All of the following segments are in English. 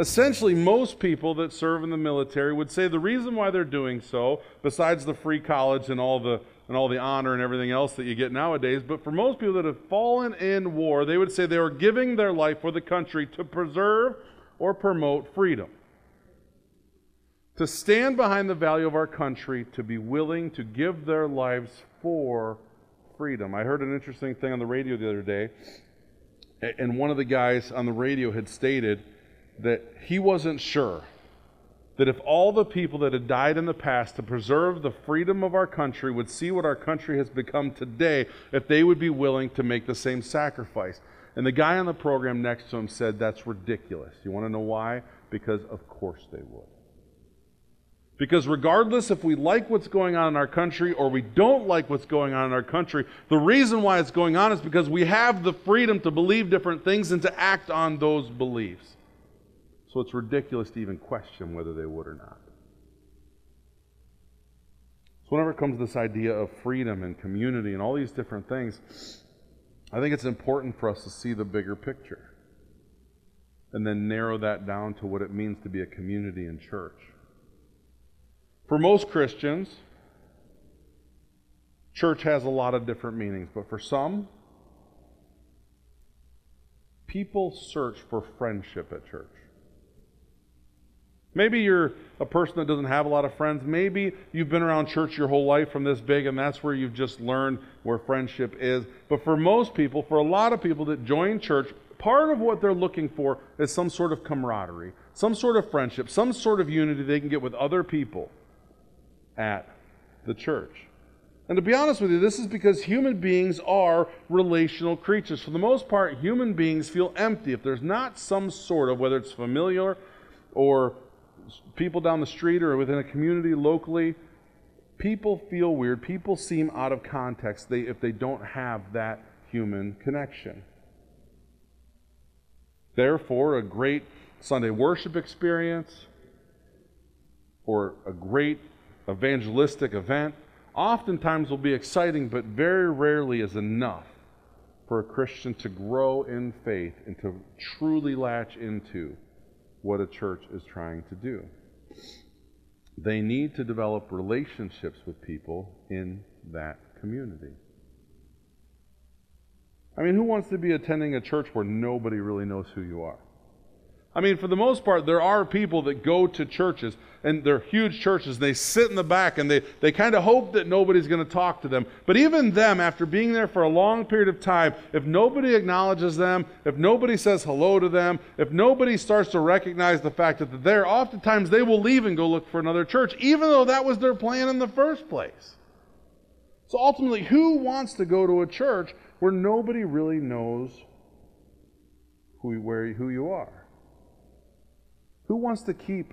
Essentially, most people that serve in the military would say the reason why they're doing so, besides the free college and all the and all the honor and everything else that you get nowadays, but for most people that have fallen in war, they would say they were giving their life for the country to preserve or promote freedom. To stand behind the value of our country, to be willing to give their lives for freedom. I heard an interesting thing on the radio the other day, and one of the guys on the radio had stated that he wasn't sure that if all the people that had died in the past to preserve the freedom of our country would see what our country has become today, if they would be willing to make the same sacrifice. And the guy on the program next to him said, That's ridiculous. You want to know why? Because of course they would. Because regardless if we like what's going on in our country or we don't like what's going on in our country, the reason why it's going on is because we have the freedom to believe different things and to act on those beliefs. So it's ridiculous to even question whether they would or not. So, whenever it comes to this idea of freedom and community and all these different things, I think it's important for us to see the bigger picture and then narrow that down to what it means to be a community in church. For most Christians, church has a lot of different meanings, but for some, people search for friendship at church. Maybe you're a person that doesn't have a lot of friends. Maybe you've been around church your whole life from this big, and that's where you've just learned where friendship is. But for most people, for a lot of people that join church, part of what they're looking for is some sort of camaraderie, some sort of friendship, some sort of unity they can get with other people at the church. And to be honest with you, this is because human beings are relational creatures. For the most part, human beings feel empty if there's not some sort of, whether it's familiar or people down the street or within a community locally, people feel weird. People seem out of context they, if they don't have that human connection. Therefore, a great Sunday worship experience or a great evangelistic event oftentimes will be exciting, but very rarely is enough for a Christian to grow in faith and to truly latch into what a church is trying to do. They need to develop relationships with people in that community. I mean, who wants to be attending a church where nobody really knows who you are? I mean, for the most part, there are people that go to churches, and they're huge churches, and they sit in the back, and they, they kind of hope that nobody's going to talk to them. But even them, after being there for a long period of time, if nobody acknowledges them, if nobody says hello to them, if nobody starts to recognize the fact that they're there, oftentimes they will leave and go look for another church, even though that was their plan in the first place. So ultimately, who wants to go to a church where nobody really knows who, where, who you are? Who wants to keep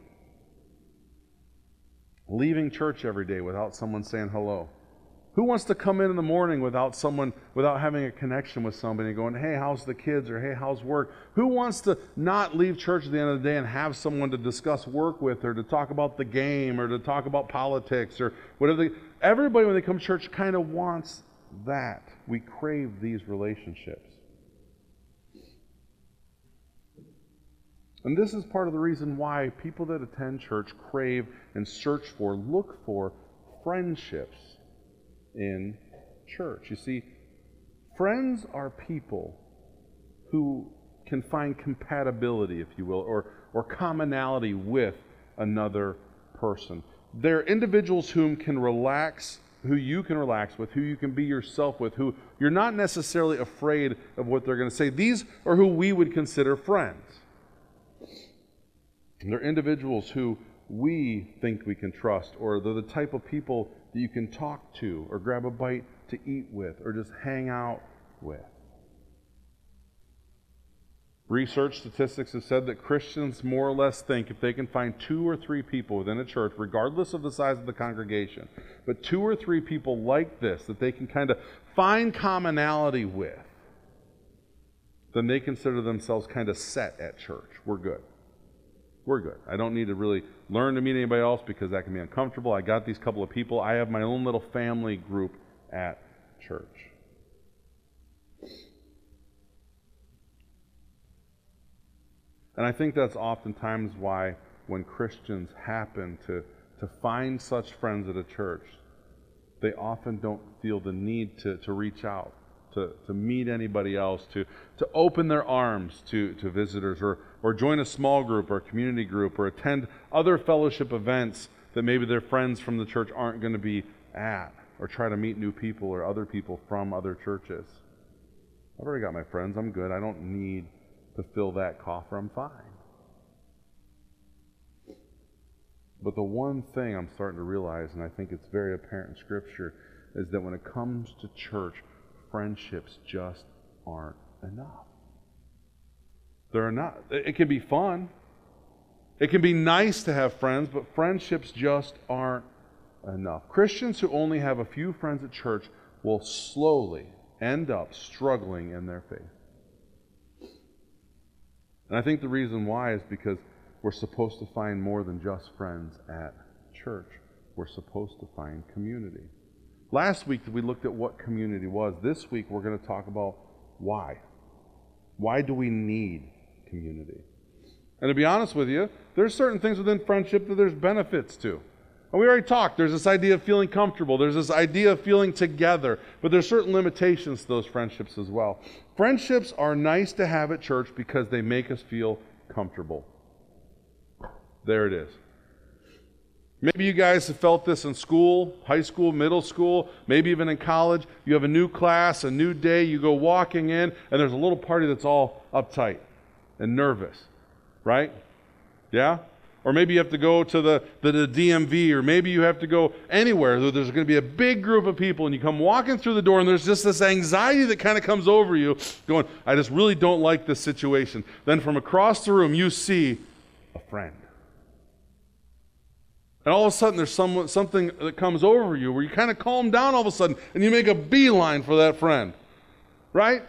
leaving church every day without someone saying hello? Who wants to come in in the morning without someone, without having a connection with somebody going, hey, how's the kids? Or hey, how's work? Who wants to not leave church at the end of the day and have someone to discuss work with or to talk about the game or to talk about politics or whatever? They, everybody, when they come to church, kind of wants that. We crave these relationships. And this is part of the reason why people that attend church crave and search for, look for friendships in church. You see, friends are people who can find compatibility, if you will, or, or commonality with another person. They're individuals whom can relax, who you can relax with, who you can be yourself with, who you're not necessarily afraid of what they're going to say. These are who we would consider friends. They're individuals who we think we can trust, or they're the type of people that you can talk to, or grab a bite to eat with, or just hang out with. Research statistics have said that Christians more or less think if they can find two or three people within a church, regardless of the size of the congregation, but two or three people like this that they can kind of find commonality with, then they consider themselves kind of set at church. We're good we're good. I don't need to really learn to meet anybody else because that can be uncomfortable. I got these couple of people. I have my own little family group at church. And I think that's oftentimes why when Christians happen to, to find such friends at a church, they often don't feel the need to, to reach out, to, to meet anybody else, to, to open their arms to, to visitors, or, or join a small group or a community group, or attend other fellowship events that maybe their friends from the church aren't going to be at, or try to meet new people or other people from other churches. I've already got my friends. I'm good. I don't need to fill that coffer. I'm fine. But the one thing I'm starting to realize, and I think it's very apparent in Scripture, is that when it comes to church, friendships just aren't enough. They're not. It can be fun. It can be nice to have friends, but friendships just aren't enough. Christians who only have a few friends at church will slowly end up struggling in their faith. And I think the reason why is because we're supposed to find more than just friends at church. We're supposed to find community. Last week we looked at what community was. This week we're going to talk about why. Why do we need community? And to be honest with you, there's certain things within friendship that there's benefits to. And we already talked. There's this idea of feeling comfortable. There's this idea of feeling together. But there's certain limitations to those friendships as well. Friendships are nice to have at church because they make us feel comfortable. There it is. Maybe you guys have felt this in school, high school, middle school, maybe even in college. You have a new class, a new day, you go walking in, and there's a little party that's all uptight and nervous, right? Yeah? Or maybe you have to go to the, the, the DMV, or maybe you have to go anywhere. There's going to be a big group of people, and you come walking through the door, and there's just this anxiety that kind of comes over you, going, I just really don't like this situation. Then from across the room, you see a friend. And all of a sudden, there's some, something that comes over you where you kind of calm down all of a sudden and you make a beeline for that friend. Right?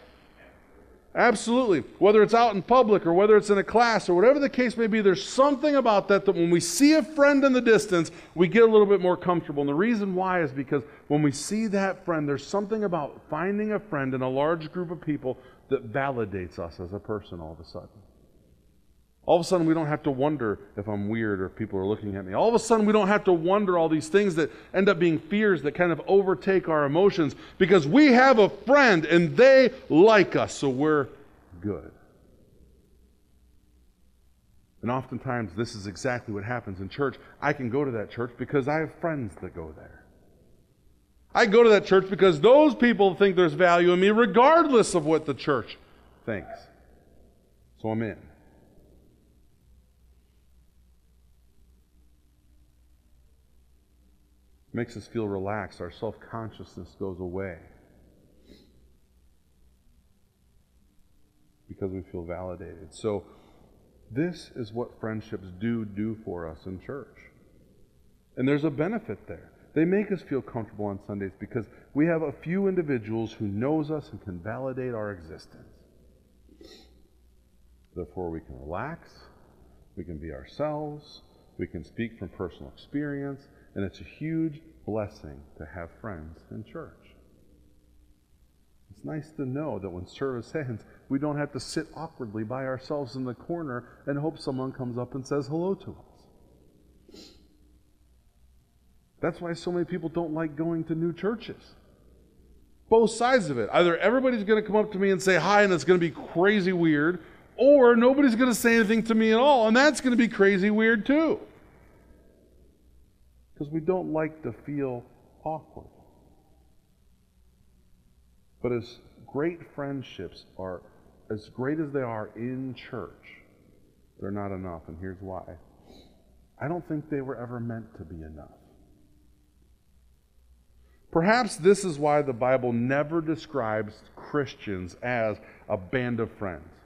Absolutely. Whether it's out in public or whether it's in a class or whatever the case may be, there's something about that that when we see a friend in the distance, we get a little bit more comfortable. And the reason why is because when we see that friend, there's something about finding a friend in a large group of people that validates us as a person all of a sudden. All of a sudden, we don't have to wonder if I'm weird or if people are looking at me. All of a sudden, we don't have to wonder all these things that end up being fears that kind of overtake our emotions because we have a friend and they like us, so we're good. And oftentimes, this is exactly what happens in church. I can go to that church because I have friends that go there. I go to that church because those people think there's value in me, regardless of what the church thinks. So I'm in. Makes us feel relaxed. Our self consciousness goes away because we feel validated. So, this is what friendships do do for us in church. And there's a benefit there. They make us feel comfortable on Sundays because we have a few individuals who knows us and can validate our existence. Therefore, we can relax, we can be ourselves, we can speak from personal experience, and it's a huge blessing to have friends in church. It's nice to know that when service ends, we don't have to sit awkwardly by ourselves in the corner and hope someone comes up and says hello to us. That's why so many people don't like going to new churches. Both sides of it. Either everybody's going to come up to me and say hi, and it's going to be crazy weird, or nobody's going to say anything to me at all, and that's going to be crazy weird too because we don't like to feel awkward. But as great friendships are, as great as they are in church, they're not enough, and here's why. I don't think they were ever meant to be enough. Perhaps this is why the Bible never describes Christians as a band of friends.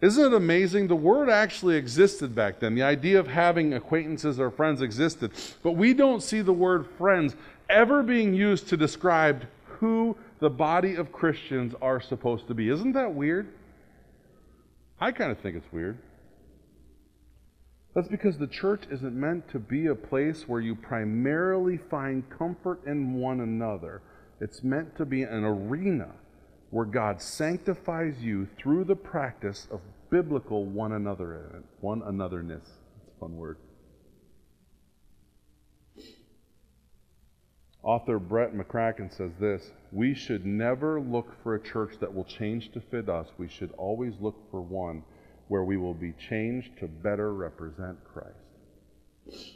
Isn't it amazing? The word actually existed back then. The idea of having acquaintances or friends existed. But we don't see the word friends ever being used to describe who the body of Christians are supposed to be. Isn't that weird? I kind of think it's weird. That's because the church isn't meant to be a place where you primarily find comfort in one another. It's meant to be an arena where God sanctifies you through the practice of biblical one another one anotherness. A fun word. Author Brett McCracken says this We should never look for a church that will change to fit us. We should always look for one where we will be changed to better represent Christ.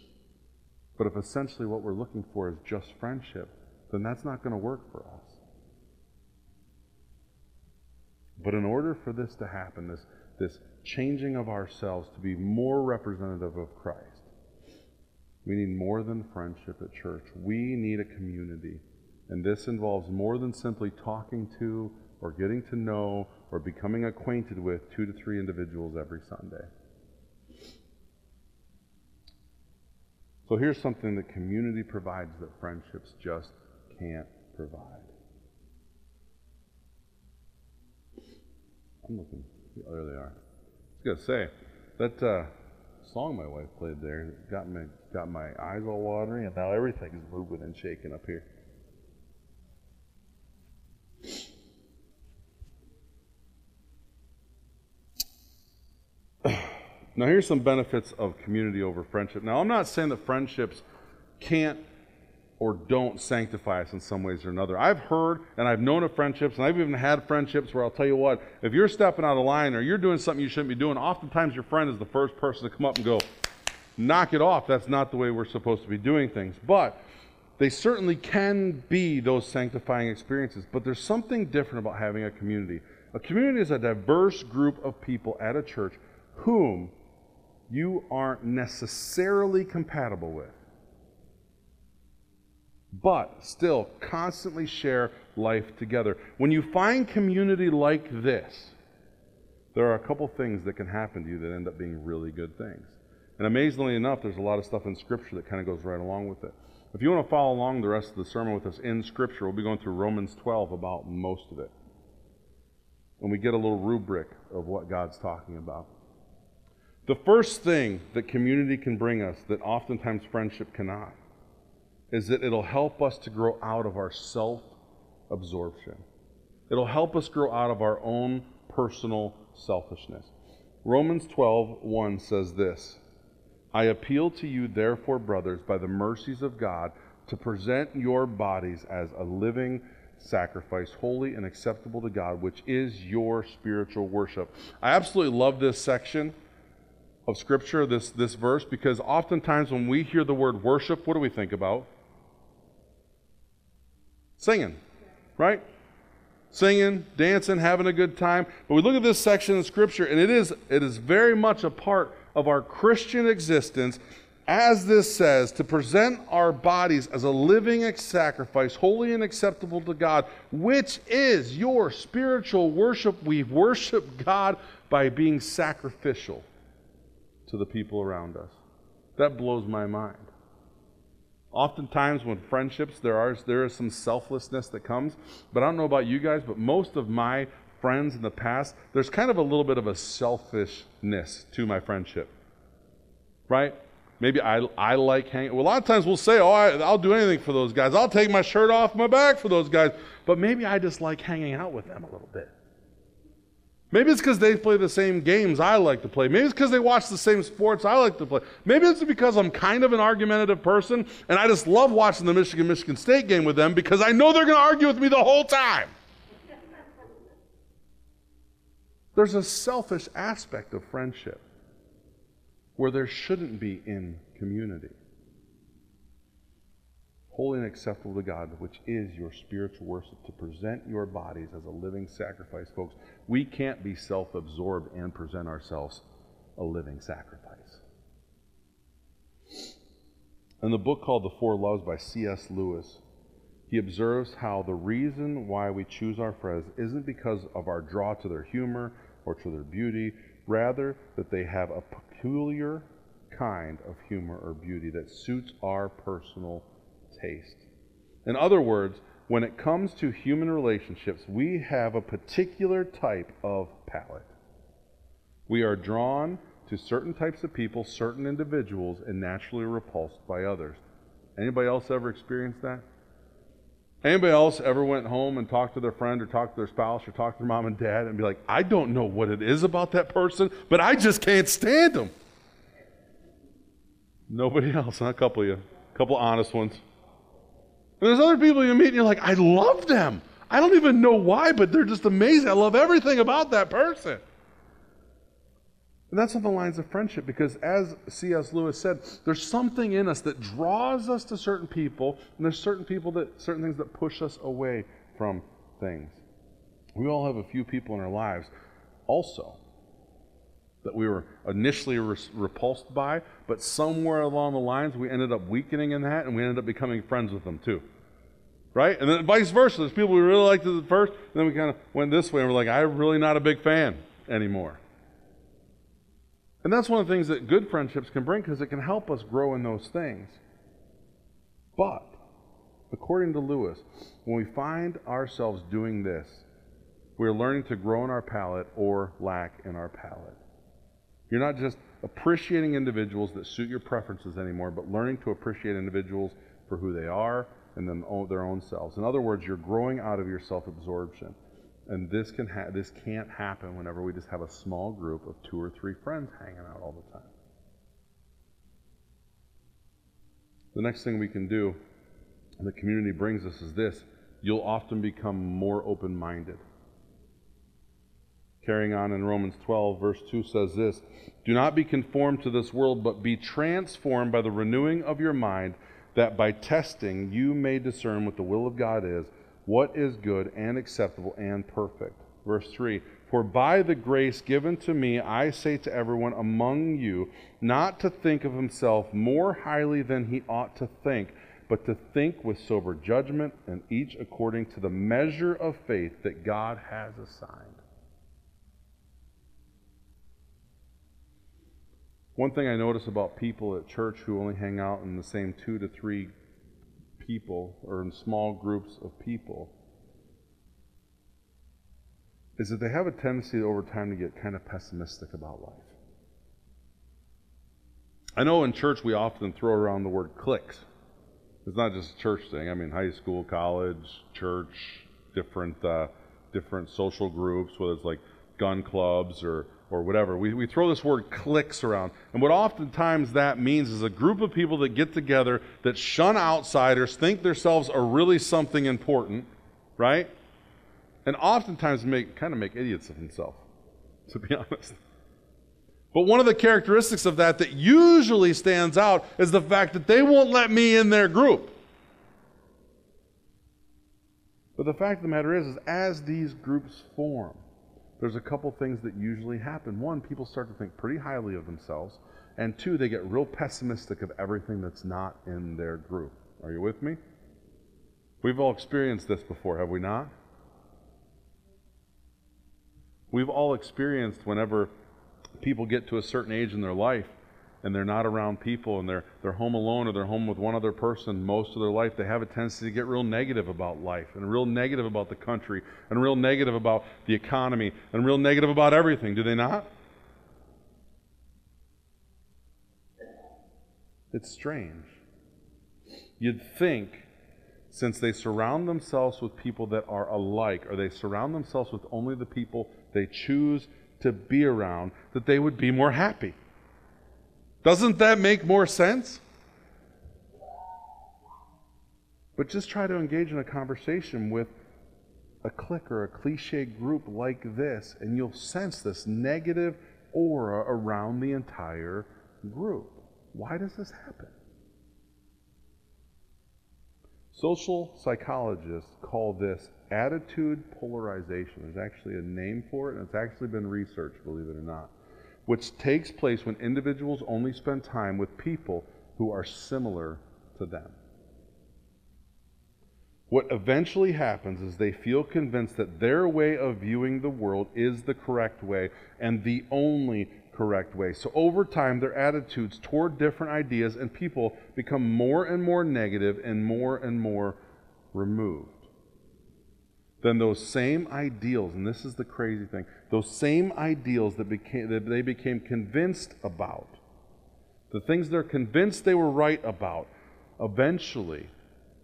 But if essentially what we're looking for is just friendship, then that's not going to work for us. But in order for this to happen, this, this changing of ourselves to be more representative of Christ, we need more than friendship at church. We need a community. And this involves more than simply talking to or getting to know or becoming acquainted with two to three individuals every Sunday. So here's something that community provides that friendships just can't provide. I'm looking. Oh, there they are. I was gonna say that uh, song my wife played there got me got my eyes all watery, and now everything's moving and shaking up here. Now, here's some benefits of community over friendship. Now, I'm not saying that friendships can't or don't sanctify us in some ways or another. I've heard and I've known of friendships, and I've even had friendships where I'll tell you what, if you're stepping out of line or you're doing something you shouldn't be doing, oftentimes your friend is the first person to come up and go, knock it off. That's not the way we're supposed to be doing things. But they certainly can be those sanctifying experiences. But there's something different about having a community. A community is a diverse group of people at a church whom you aren't necessarily compatible with but still constantly share life together. When you find community like this, there are a couple things that can happen to you that end up being really good things. And amazingly enough, there's a lot of stuff in Scripture that kind of goes right along with it. If you want to follow along the rest of the sermon with us in Scripture, we'll be going through Romans 12 about most of it. And we get a little rubric of what God's talking about. The first thing that community can bring us that oftentimes friendship cannot is that it'll help us to grow out of our self absorption. It'll help us grow out of our own personal selfishness. Romans 12, 1 says this I appeal to you, therefore, brothers, by the mercies of God, to present your bodies as a living sacrifice, holy and acceptable to God, which is your spiritual worship. I absolutely love this section of Scripture, this, this verse, because oftentimes when we hear the word worship, what do we think about? Singing, right? Singing, dancing, having a good time. But we look at this section of Scripture, and it is, it is very much a part of our Christian existence, as this says, to present our bodies as a living sacrifice, holy and acceptable to God, which is your spiritual worship. We worship God by being sacrificial to the people around us. That blows my mind. Oftentimes, when friendships, there are there is some selflessness that comes. But I don't know about you guys, but most of my friends in the past, there's kind of a little bit of a selfishness to my friendship, right? Maybe I, I like hanging. Well, a lot of times we'll say, "Oh, I, I'll do anything for those guys. I'll take my shirt off my back for those guys." But maybe I just like hanging out with them a little bit. Maybe it's because they play the same games I like to play. Maybe it's because they watch the same sports I like to play. Maybe it's because I'm kind of an argumentative person and I just love watching the Michigan Michigan State game with them because I know they're going to argue with me the whole time. There's a selfish aspect of friendship where there shouldn't be in community holy and acceptable to God, which is your spiritual worship, to present your bodies as a living sacrifice, folks. We can't be self absorbed and present ourselves a living sacrifice. In the book called The Four Loves by C.S. Lewis, he observes how the reason why we choose our friends isn't because of our draw to their humor or to their beauty, rather, that they have a peculiar kind of humor or beauty that suits our personal taste. In other words, when it comes to human relationships, we have a particular type of palate. We are drawn to certain types of people, certain individuals, and naturally repulsed by others. Anybody else ever experienced that? Anybody else ever went home and talked to their friend or talked to their spouse or talked to their mom and dad and be like, I don't know what it is about that person, but I just can't stand them? Nobody else, not a couple of you. A couple of honest ones. And there's other people you meet and you're like, I love them. I don't even know why, but they're just amazing. I love everything about that person. And that's on the lines of friendship because, as C.S. Lewis said, there's something in us that draws us to certain people, and there's certain people that, certain things that push us away from things. We all have a few people in our lives also that we were initially re- repulsed by, but somewhere along the lines we ended up weakening in that and we ended up becoming friends with them too. Right? And then vice versa. There's people we really liked at first, and then we kind of went this way and we're like, I'm really not a big fan anymore. And that's one of the things that good friendships can bring because it can help us grow in those things. But, according to Lewis, when we find ourselves doing this, we're learning to grow in our palate or lack in our palate. You're not just appreciating individuals that suit your preferences anymore, but learning to appreciate individuals for who they are and then their own selves. In other words, you're growing out of your self absorption. And this can ha- this can't happen whenever we just have a small group of two or three friends hanging out all the time. The next thing we can do, the community brings us, is this: you'll often become more open-minded. Carrying on in Romans 12, verse 2 says this Do not be conformed to this world, but be transformed by the renewing of your mind, that by testing you may discern what the will of God is what is good and acceptable and perfect. Verse 3 For by the grace given to me, I say to everyone among you, not to think of himself more highly than he ought to think, but to think with sober judgment, and each according to the measure of faith that God has assigned. One thing I notice about people at church who only hang out in the same two to three people or in small groups of people is that they have a tendency over time to get kind of pessimistic about life. I know in church we often throw around the word cliques. It's not just a church thing. I mean, high school, college, church, different uh, different social groups, whether it's like gun clubs or or whatever. We, we throw this word cliques around. And what oftentimes that means is a group of people that get together that shun outsiders, think themselves are really something important, right? And oftentimes make kind of make idiots of themselves, to be honest. But one of the characteristics of that that usually stands out is the fact that they won't let me in their group. But the fact of the matter is, is as these groups form, there's a couple things that usually happen. One, people start to think pretty highly of themselves. And two, they get real pessimistic of everything that's not in their group. Are you with me? We've all experienced this before, have we not? We've all experienced whenever people get to a certain age in their life and they're not around people and they're, they're home alone or they're home with one other person most of their life, they have a tendency to get real negative about life and real negative about the country and real negative about the economy and real negative about everything, do they not? It's strange. You'd think, since they surround themselves with people that are alike, or they surround themselves with only the people they choose to be around, that they would be more happy. Doesn't that make more sense? But just try to engage in a conversation with a clique or a cliche group like this, and you'll sense this negative aura around the entire group. Why does this happen? Social psychologists call this attitude polarization. There's actually a name for it, and it's actually been researched, believe it or not which takes place when individuals only spend time with people who are similar to them. What eventually happens is they feel convinced that their way of viewing the world is the correct way and the only correct way. So over time, their attitudes toward different ideas and people become more and more negative and more and more removed then those same ideals, and this is the crazy thing, those same ideals that, became, that they became convinced about, the things they're convinced they were right about, eventually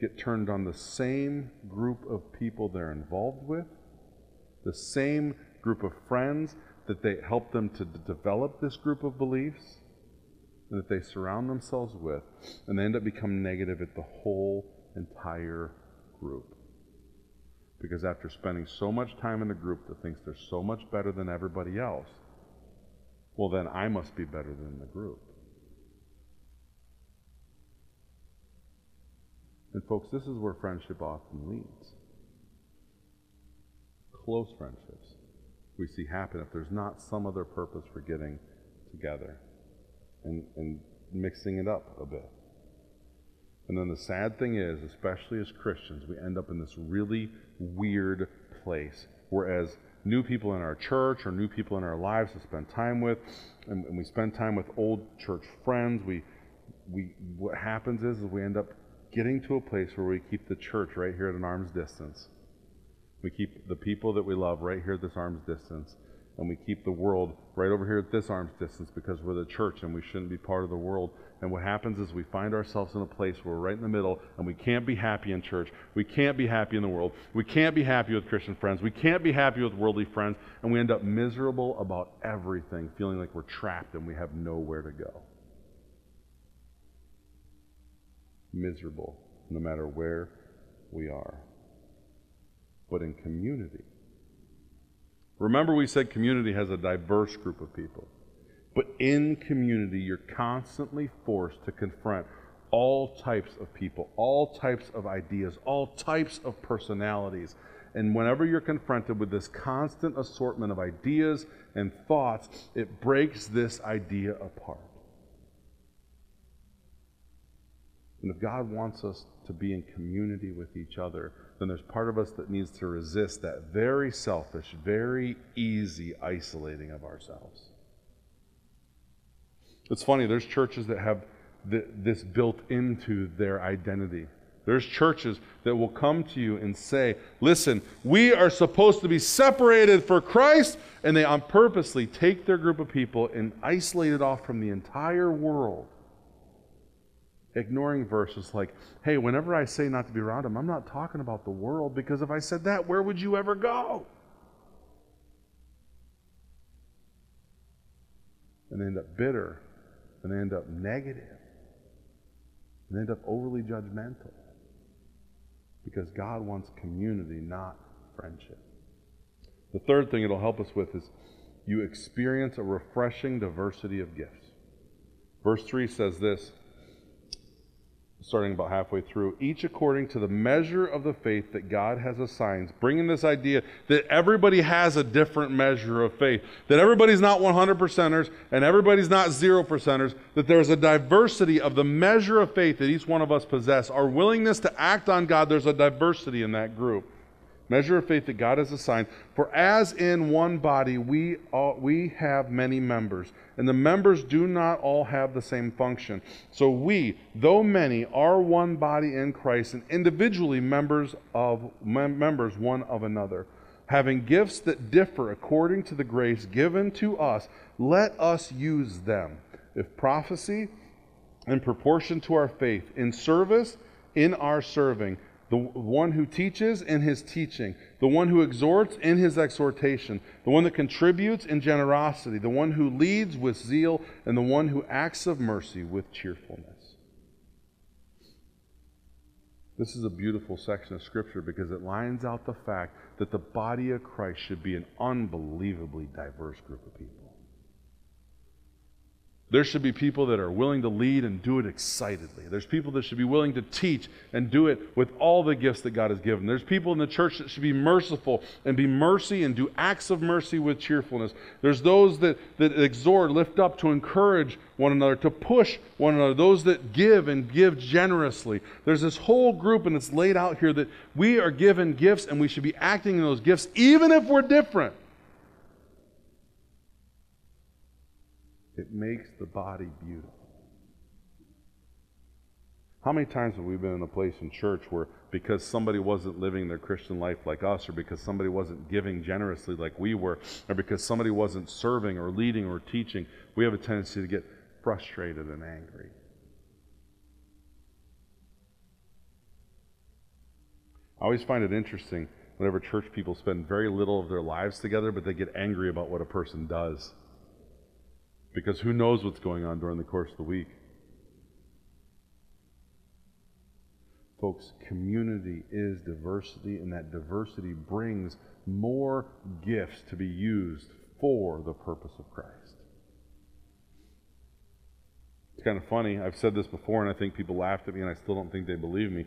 get turned on the same group of people they're involved with, the same group of friends that they help them to d- develop this group of beliefs that they surround themselves with, and they end up becoming negative at the whole entire group. Because after spending so much time in the group that thinks they're so much better than everybody else, well, then I must be better than the group. And, folks, this is where friendship often leads. Close friendships we see happen if there's not some other purpose for getting together and, and mixing it up a bit. And then the sad thing is, especially as Christians, we end up in this really weird place. Whereas new people in our church or new people in our lives to spend time with, and, and we spend time with old church friends, we, we, what happens is, is we end up getting to a place where we keep the church right here at an arm's distance. We keep the people that we love right here at this arm's distance and we keep the world right over here at this arm's distance because we're the church and we shouldn't be part of the world. And what happens is we find ourselves in a place where we're right in the middle and we can't be happy in church. We can't be happy in the world. We can't be happy with Christian friends. We can't be happy with worldly friends. And we end up miserable about everything, feeling like we're trapped and we have nowhere to go. Miserable no matter where we are. But in community, Remember, we said community has a diverse group of people. But in community, you're constantly forced to confront all types of people, all types of ideas, all types of personalities. And whenever you're confronted with this constant assortment of ideas and thoughts, it breaks this idea apart. And if God wants us to be in community with each other, then there's part of us that needs to resist that very selfish, very easy isolating of ourselves. It's funny, there's churches that have this built into their identity. There's churches that will come to you and say, Listen, we are supposed to be separated for Christ, and they on purposely take their group of people and isolate it off from the entire world ignoring verses like, hey, whenever I say not to be around him, I'm not talking about the world because if I said that, where would you ever go? And they end up bitter, and they end up negative, and they end up overly judgmental because God wants community, not friendship. The third thing it'll help us with is you experience a refreshing diversity of gifts. Verse 3 says this starting about halfway through, each according to the measure of the faith that God has assigned, bringing this idea that everybody has a different measure of faith, that everybody's not 100 percenters and everybody's not zero percenters, that there's a diversity of the measure of faith that each one of us possess. Our willingness to act on God, there's a diversity in that group measure of faith that God has assigned. For as in one body we, all, we have many members, and the members do not all have the same function. So we, though many, are one body in Christ, and individually members of mem- members one of another. Having gifts that differ according to the grace given to us, let us use them. If prophecy, in proportion to our faith, in service, in our serving the one who teaches in his teaching, the one who exhorts in his exhortation, the one that contributes in generosity, the one who leads with zeal, and the one who acts of mercy with cheerfulness. This is a beautiful section of Scripture because it lines out the fact that the body of Christ should be an unbelievably diverse group of people. There should be people that are willing to lead and do it excitedly. There's people that should be willing to teach and do it with all the gifts that God has given. There's people in the church that should be merciful and be mercy and do acts of mercy with cheerfulness. There's those that, that exhort, lift up to encourage one another, to push one another, those that give and give generously. There's this whole group, and it's laid out here that we are given gifts and we should be acting in those gifts even if we're different. It makes the body beautiful. How many times have we been in a place in church where because somebody wasn't living their Christian life like us, or because somebody wasn't giving generously like we were, or because somebody wasn't serving or leading or teaching, we have a tendency to get frustrated and angry? I always find it interesting whenever church people spend very little of their lives together, but they get angry about what a person does. Because who knows what's going on during the course of the week? Folks, community is diversity, and that diversity brings more gifts to be used for the purpose of Christ. It's kind of funny. I've said this before, and I think people laughed at me, and I still don't think they believe me.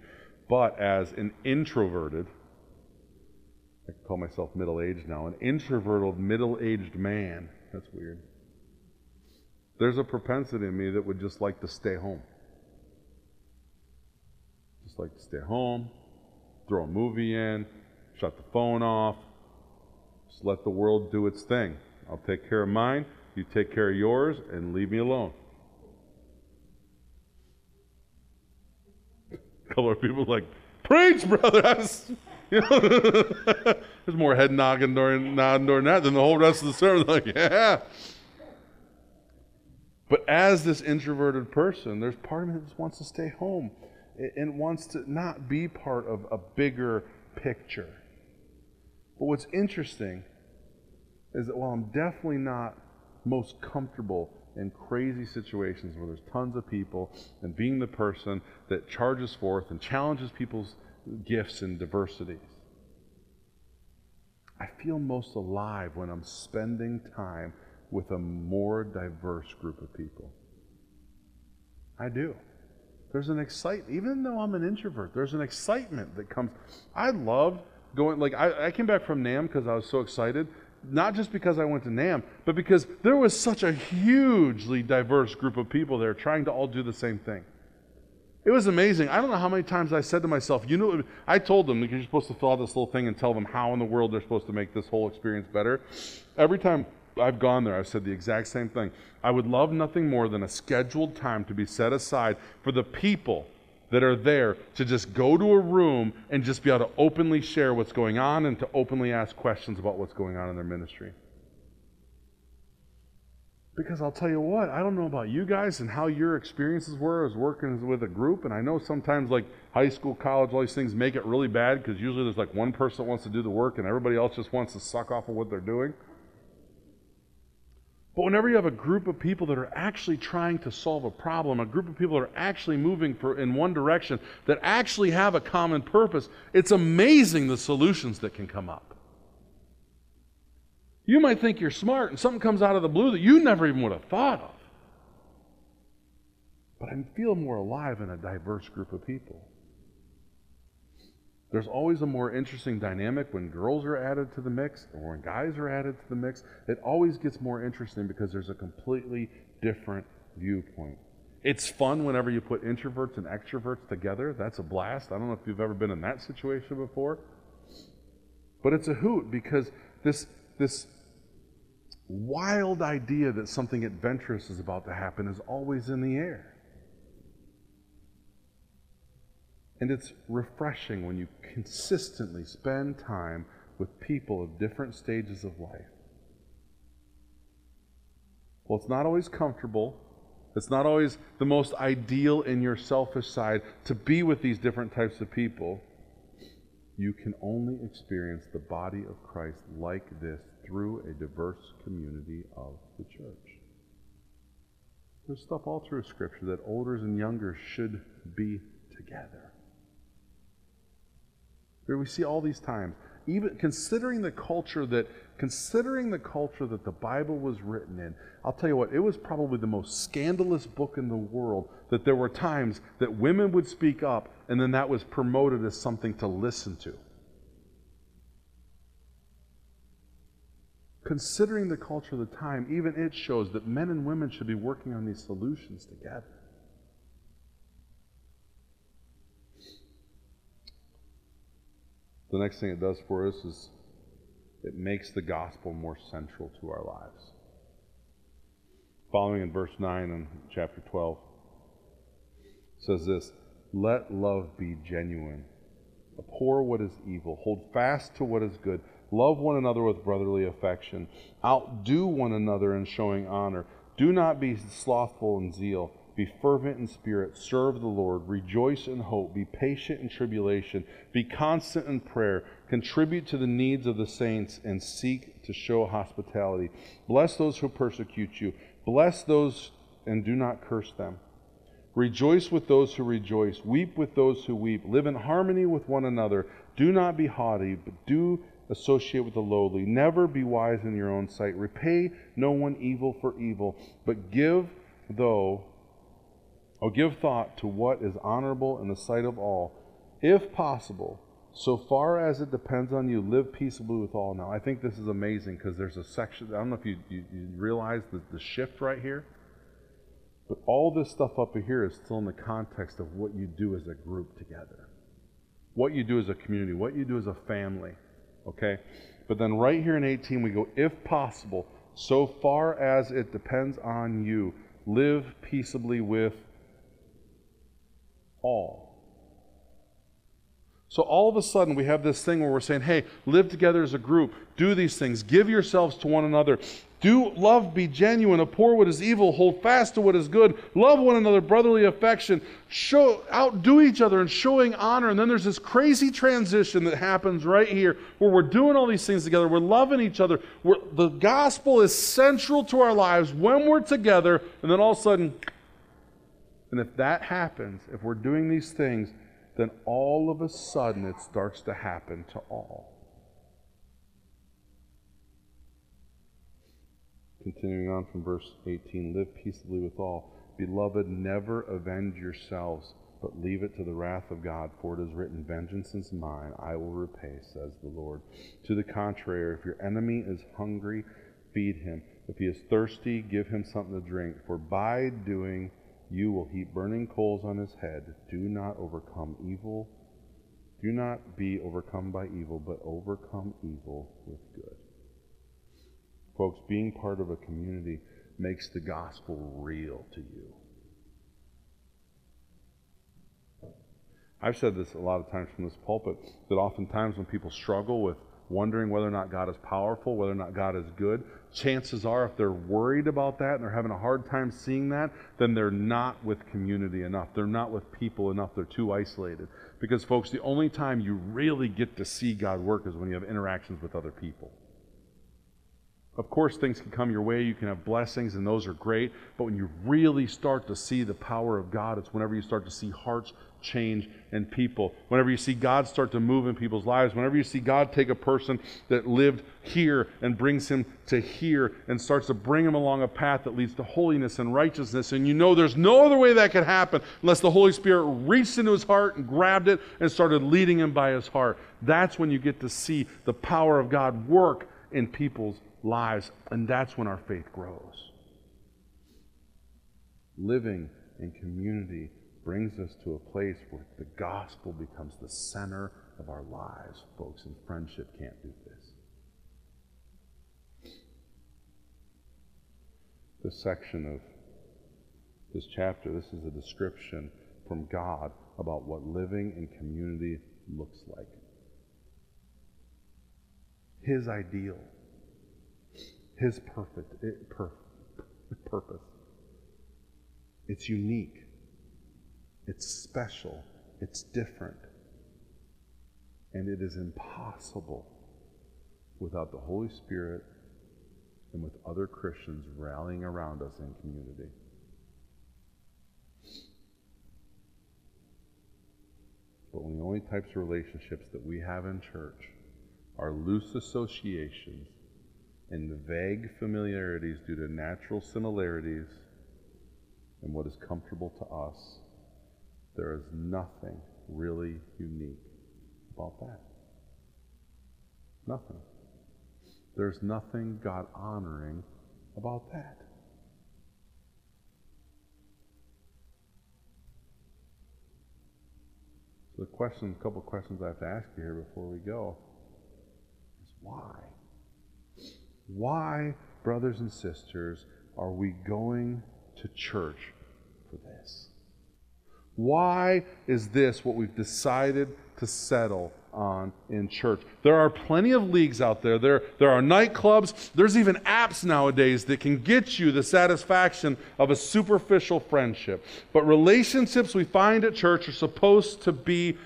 But as an introverted, I call myself middle aged now, an introverted middle aged man, that's weird. There's a propensity in me that would just like to stay home. Just like to stay home, throw a movie in, shut the phone off, just let the world do its thing. I'll take care of mine, you take care of yours, and leave me alone. A couple of people like, preach, brother. you know, there's more head nodding during, nodding during that than the whole rest of the sermon. Like, yeah. But as this introverted person, there's part of me that just wants to stay home and wants to not be part of a bigger picture. But what's interesting is that while I'm definitely not most comfortable in crazy situations where there's tons of people and being the person that charges forth and challenges people's gifts and diversities, I feel most alive when I'm spending time with a more diverse group of people. I do. There's an excitement, even though I'm an introvert, there's an excitement that comes. I love going, like, I, I came back from NAM because I was so excited. Not just because I went to NAM, but because there was such a hugely diverse group of people there trying to all do the same thing. It was amazing. I don't know how many times I said to myself, you know, I told them you're supposed to fill out this little thing and tell them how in the world they're supposed to make this whole experience better. Every time I've gone there, I've said the exact same thing. I would love nothing more than a scheduled time to be set aside for the people that are there to just go to a room and just be able to openly share what's going on and to openly ask questions about what's going on in their ministry. Because I'll tell you what, I don't know about you guys and how your experiences were as working with a group. And I know sometimes, like high school, college, all these things make it really bad because usually there's like one person that wants to do the work and everybody else just wants to suck off of what they're doing. But whenever you have a group of people that are actually trying to solve a problem, a group of people that are actually moving for, in one direction, that actually have a common purpose, it's amazing the solutions that can come up. You might think you're smart and something comes out of the blue that you never even would have thought of. But I feel more alive in a diverse group of people. There's always a more interesting dynamic when girls are added to the mix or when guys are added to the mix. It always gets more interesting because there's a completely different viewpoint. It's fun whenever you put introverts and extroverts together. That's a blast. I don't know if you've ever been in that situation before. But it's a hoot because this, this wild idea that something adventurous is about to happen is always in the air. And it's refreshing when you consistently spend time with people of different stages of life. Well, it's not always comfortable. It's not always the most ideal in your selfish side to be with these different types of people. You can only experience the body of Christ like this through a diverse community of the church. There's stuff all through Scripture that olders and younger should be together. Where we see all these times, even considering the culture that considering the culture that the Bible was written in, I'll tell you what, it was probably the most scandalous book in the world that there were times that women would speak up and then that was promoted as something to listen to. Considering the culture of the time, even it shows that men and women should be working on these solutions together. The next thing it does for us is it makes the gospel more central to our lives. Following in verse 9 and chapter 12 says this Let love be genuine. Abhor what is evil. Hold fast to what is good. Love one another with brotherly affection. Outdo one another in showing honor. Do not be slothful in zeal. Be fervent in spirit, serve the Lord, rejoice in hope, be patient in tribulation, be constant in prayer, contribute to the needs of the saints, and seek to show hospitality. Bless those who persecute you, bless those and do not curse them. Rejoice with those who rejoice, weep with those who weep, live in harmony with one another. Do not be haughty, but do associate with the lowly. Never be wise in your own sight. Repay no one evil for evil, but give though or give thought to what is honorable in the sight of all. If possible, so far as it depends on you, live peaceably with all. Now, I think this is amazing because there's a section, I don't know if you, you, you realize the, the shift right here, but all this stuff up here is still in the context of what you do as a group together, what you do as a community, what you do as a family. Okay? But then right here in 18, we go, if possible, so far as it depends on you, live peaceably with all. So all of a sudden, we have this thing where we're saying, hey, live together as a group, do these things, give yourselves to one another. Do love be genuine, abhor what is evil, hold fast to what is good, love one another, brotherly affection, show outdo each other in showing honor. And then there's this crazy transition that happens right here where we're doing all these things together, we're loving each other. We're, the gospel is central to our lives when we're together, and then all of a sudden, and if that happens, if we're doing these things, then all of a sudden it starts to happen to all. Continuing on from verse 18 Live peaceably with all. Beloved, never avenge yourselves, but leave it to the wrath of God, for it is written, Vengeance is mine, I will repay, says the Lord. To the contrary, if your enemy is hungry, feed him. If he is thirsty, give him something to drink, for by doing you will heap burning coals on his head. Do not overcome evil. Do not be overcome by evil, but overcome evil with good. Folks, being part of a community makes the gospel real to you. I've said this a lot of times from this pulpit that oftentimes when people struggle with wondering whether or not God is powerful, whether or not God is good, chances are if they're worried about that and they're having a hard time seeing that, then they're not with community enough. They're not with people enough. They're too isolated. Because, folks, the only time you really get to see God work is when you have interactions with other people. Of course, things can come your way. You can have blessings, and those are great. But when you really start to see the power of God, it's whenever you start to see hearts change in people. Whenever you see God start to move in people's lives, whenever you see God take a person that lived here and brings him to here and starts to bring him along a path that leads to holiness and righteousness, and you know there's no other way that could happen unless the Holy Spirit reached into his heart and grabbed it and started leading him by his heart. That's when you get to see the power of God work in people's lives, and that's when our faith grows. Living in community brings us to a place where the gospel becomes the center of our lives, folks, and friendship can't do this. This section of this chapter, this is a description from God about what living in community looks like. His ideal, His perfect it, per, purpose. It's unique. It's special. It's different. And it is impossible without the Holy Spirit and with other Christians rallying around us in community. But when the only types of relationships that we have in church are loose associations and vague familiarities due to natural similarities and what is comfortable to us, there is nothing really unique about that. Nothing. There's nothing God honoring about that. So the question, a couple questions I have to ask you here before we go is why? Why, brothers and sisters, are we going to church? Why is this what we've decided to settle on in church. There are plenty of leagues out there. There, there are nightclubs. There's even apps nowadays that can get you the satisfaction of a superficial friendship. But relationships we find at church are supposed to be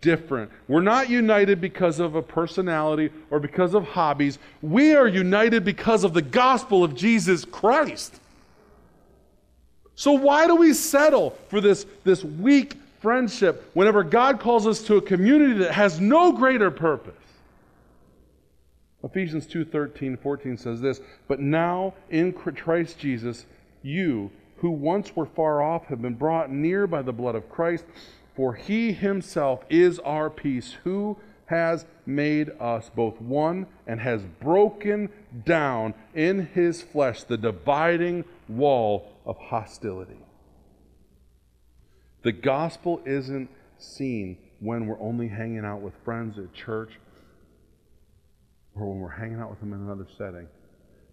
different. We're not united because of a personality or because of hobbies. We are united because of the gospel of Jesus Christ. So, why do we settle for this, this weak friendship whenever God calls us to a community that has no greater purpose? Ephesians 2 13, 14 says this, But now in Christ Jesus, you who once were far off have been brought near by the blood of Christ, for he himself is our peace, who has made us both one and has broken down in his flesh the dividing wall of hostility. The gospel isn't seen when we're only hanging out with friends at church or when we're hanging out with them in another setting.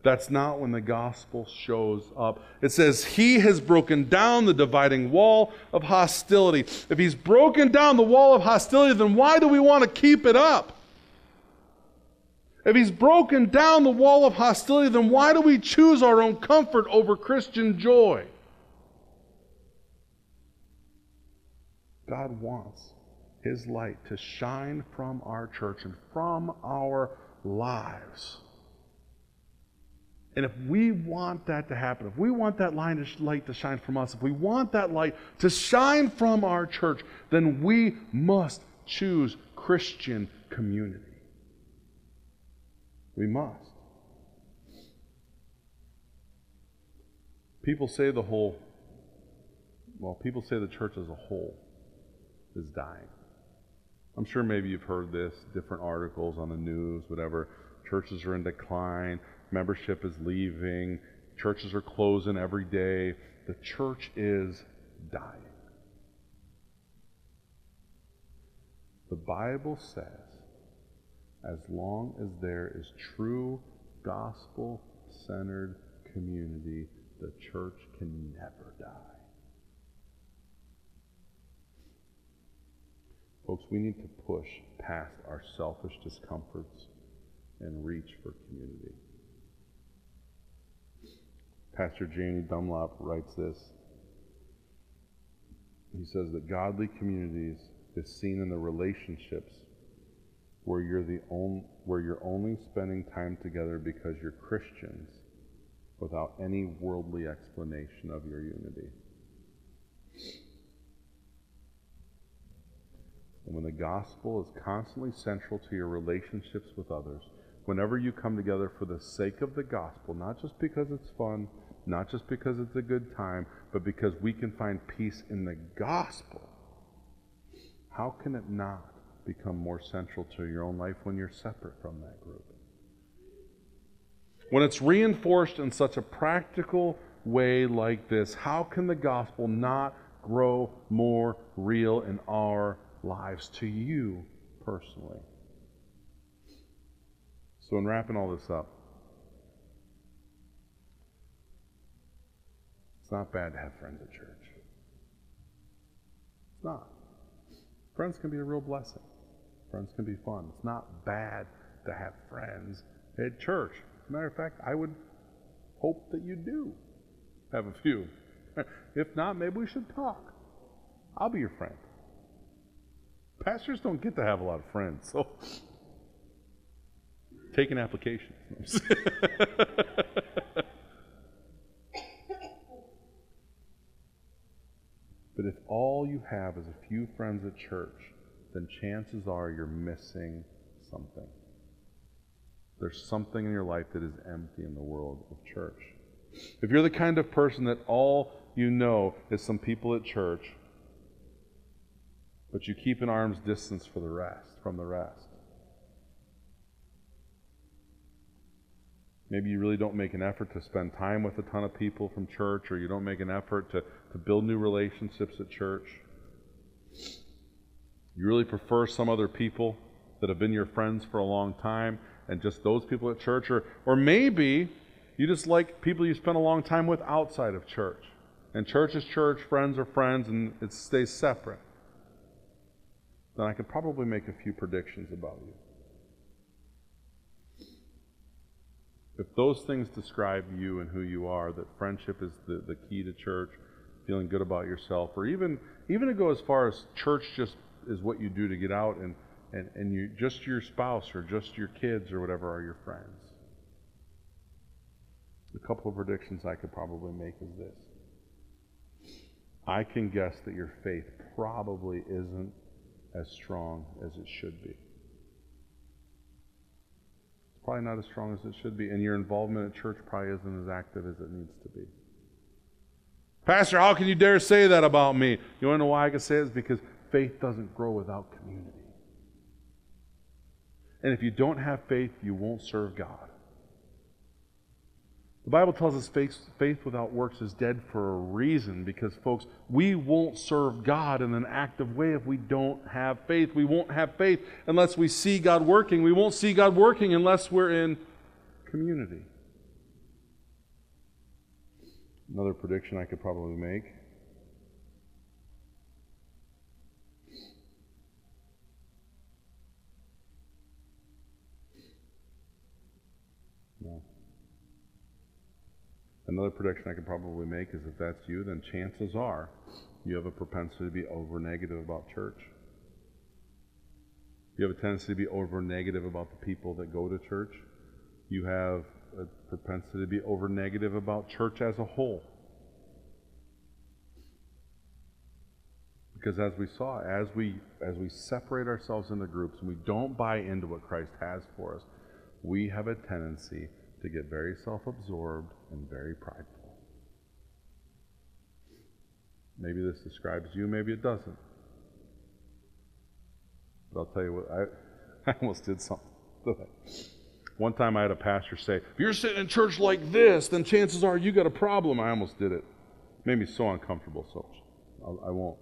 That's not when the gospel shows up. It says, He has broken down the dividing wall of hostility. If He's broken down the wall of hostility, then why do we want to keep it up? If He's broken down the wall of hostility, then why do we choose our own comfort over Christian joy? God wants His light to shine from our church and from our lives. And if we want that to happen, if we want that light to shine from us, if we want that light to shine from our church, then we must choose Christian community. We must. People say the whole, well, people say the church as a whole is dying. I'm sure maybe you've heard this, different articles on the news, whatever. Churches are in decline membership is leaving, churches are closing every day. The church is dying. The Bible says, as long as there is true gospel centered community, the church can never die. Folks, we need to push past our selfish discomforts and reach for community. Pastor Jamie Dunlop writes this. He says that godly communities is seen in the relationships where you're the only, where you're only spending time together because you're Christians without any worldly explanation of your unity. And when the gospel is constantly central to your relationships with others, whenever you come together for the sake of the gospel, not just because it's fun, not just because it's a good time, but because we can find peace in the gospel, how can it not become more central to your own life when you're separate from that group? When it's reinforced in such a practical way like this, how can the gospel not grow more real in our lives to you personally? So, in wrapping all this up, it's not bad to have friends at church. It's not. Friends can be a real blessing. Friends can be fun. It's not bad to have friends at church. Matter of fact, I would hope that you do have a few. If not, maybe we should talk. I'll be your friend. Pastors don't get to have a lot of friends, so take an application. But if all you have is a few friends at church, then chances are you're missing something. There's something in your life that is empty in the world of church. If you're the kind of person that all you know is some people at church, but you keep an arm's distance for the rest, from the rest. Maybe you really don't make an effort to spend time with a ton of people from church, or you don't make an effort to to build new relationships at church. You really prefer some other people that have been your friends for a long time and just those people at church, or, or maybe you just like people you spend a long time with outside of church. And church is church, friends are friends, and it stays separate. then I could probably make a few predictions about you. If those things describe you and who you are, that friendship is the, the key to church, feeling good about yourself, or even even to go as far as church just is what you do to get out and, and, and you just your spouse or just your kids or whatever are your friends. A couple of predictions I could probably make is this. I can guess that your faith probably isn't as strong as it should be. It's probably not as strong as it should be, and your involvement at church probably isn't as active as it needs to be. Pastor, how can you dare say that about me? You want to know why I can say it? It's because faith doesn't grow without community. And if you don't have faith, you won't serve God. The Bible tells us faith, faith without works is dead for a reason because, folks, we won't serve God in an active way if we don't have faith. We won't have faith unless we see God working. We won't see God working unless we're in community. Another prediction I could probably make. No. Another prediction I could probably make is if that's you, then chances are you have a propensity to be over negative about church. You have a tendency to be over negative about the people that go to church. You have a propensity to be over negative about church as a whole. Because as we saw, as we as we separate ourselves into groups and we don't buy into what Christ has for us, we have a tendency to get very self-absorbed and very prideful. Maybe this describes you, maybe it doesn't. But I'll tell you what, I, I almost did something. One time I had a pastor say, If you're sitting in church like this, then chances are you got a problem. I almost did it. it made me so uncomfortable, so I, I won't.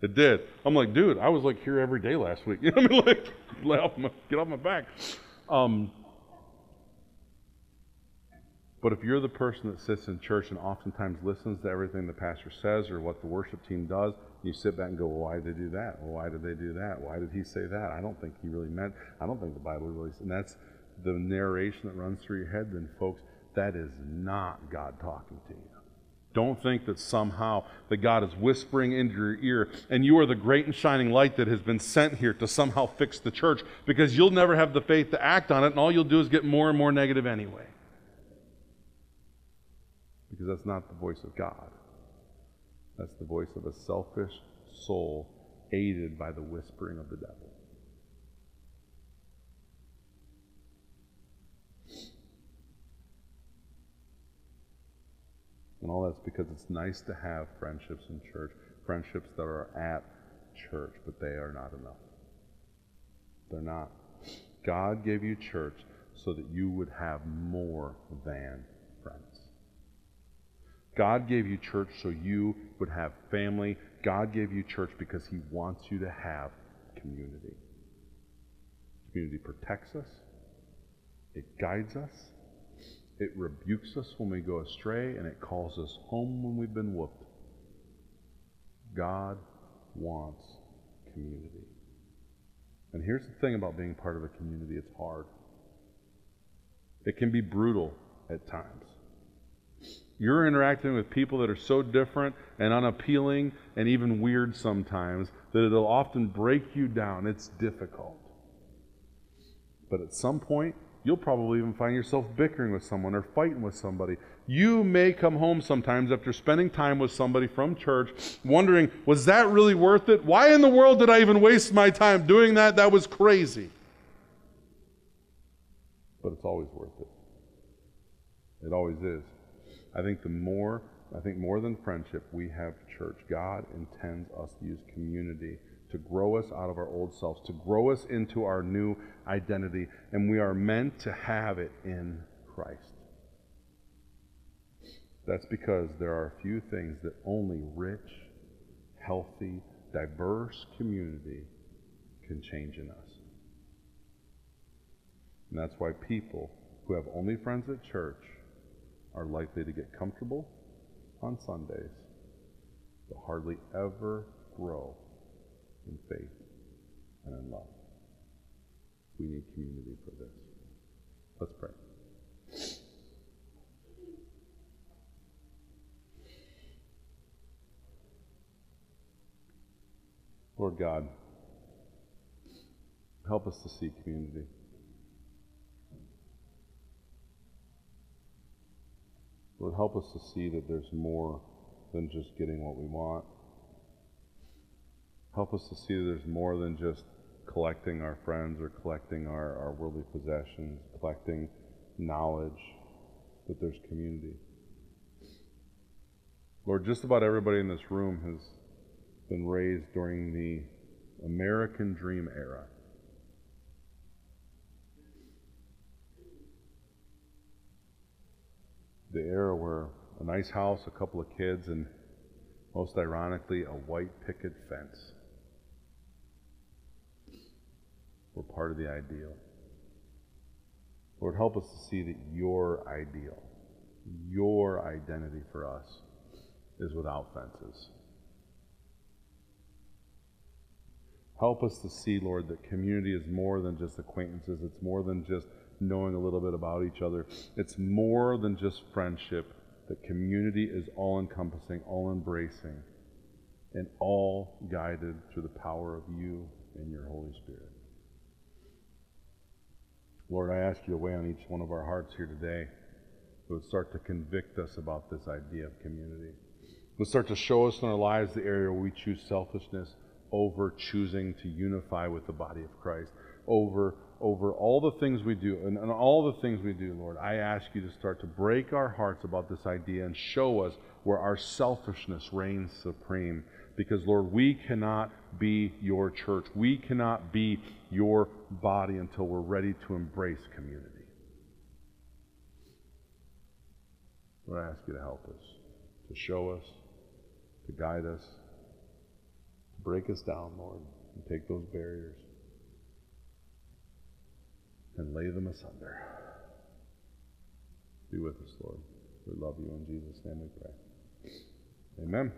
It did. I'm like, dude, I was like here every day last week. You know what I mean? Like, get off my, get off my back. Um, but if you're the person that sits in church and oftentimes listens to everything the pastor says or what the worship team does, you sit back and go, well, why did they do that? Well, why did they do that? Why did he say that? I don't think he really meant, I don't think the Bible really, and that's the narration that runs through your head, then folks, that is not God talking to you. Don't think that somehow that God is whispering into your ear and you are the great and shining light that has been sent here to somehow fix the church because you'll never have the faith to act on it and all you'll do is get more and more negative anyway because that's not the voice of God. That's the voice of a selfish soul aided by the whispering of the devil. And all that's because it's nice to have friendships in church, friendships that are at church, but they are not enough. They're not. God gave you church so that you would have more than God gave you church so you would have family. God gave you church because He wants you to have community. Community protects us, it guides us, it rebukes us when we go astray, and it calls us home when we've been whooped. God wants community. And here's the thing about being part of a community it's hard. It can be brutal at times. You're interacting with people that are so different and unappealing and even weird sometimes that it'll often break you down. It's difficult. But at some point, you'll probably even find yourself bickering with someone or fighting with somebody. You may come home sometimes after spending time with somebody from church wondering, was that really worth it? Why in the world did I even waste my time doing that? That was crazy. But it's always worth it. It always is. I think the more, I think more than friendship, we have church. God intends us to use community to grow us out of our old selves, to grow us into our new identity, and we are meant to have it in Christ. That's because there are a few things that only rich, healthy, diverse community can change in us. And that's why people who have only friends at church are likely to get comfortable on Sundays, but hardly ever grow in faith and in love. We need community for this. Let's pray. Lord God, help us to see community. Lord, help us to see that there's more than just getting what we want. Help us to see that there's more than just collecting our friends or collecting our, our worldly possessions, collecting knowledge, that there's community. Lord, just about everybody in this room has been raised during the American Dream era. The era where a nice house, a couple of kids, and most ironically, a white picket fence were part of the ideal. Lord, help us to see that your ideal, your identity for us, is without fences. Help us to see, Lord, that community is more than just acquaintances. It's more than just knowing a little bit about each other. It's more than just friendship. That community is all encompassing, all embracing, and all guided through the power of you and your Holy Spirit. Lord, I ask you to weigh on each one of our hearts here today that would start to convict us about this idea of community. Would start to show us in our lives the area where we choose selfishness over choosing to unify with the body of Christ, over over all the things we do and, and, all the things we do, Lord. I ask you to start to break our hearts about this idea and show us where our selfishness reigns supreme. Because, Lord, we cannot be your church. We cannot be your body until we're ready to embrace community. Lord, I ask you to help us, to show us, to guide us, to Break us down, Lord, and take those barriers and lay them asunder. Be with us, Lord. We love you. In Jesus' name we pray. Amen.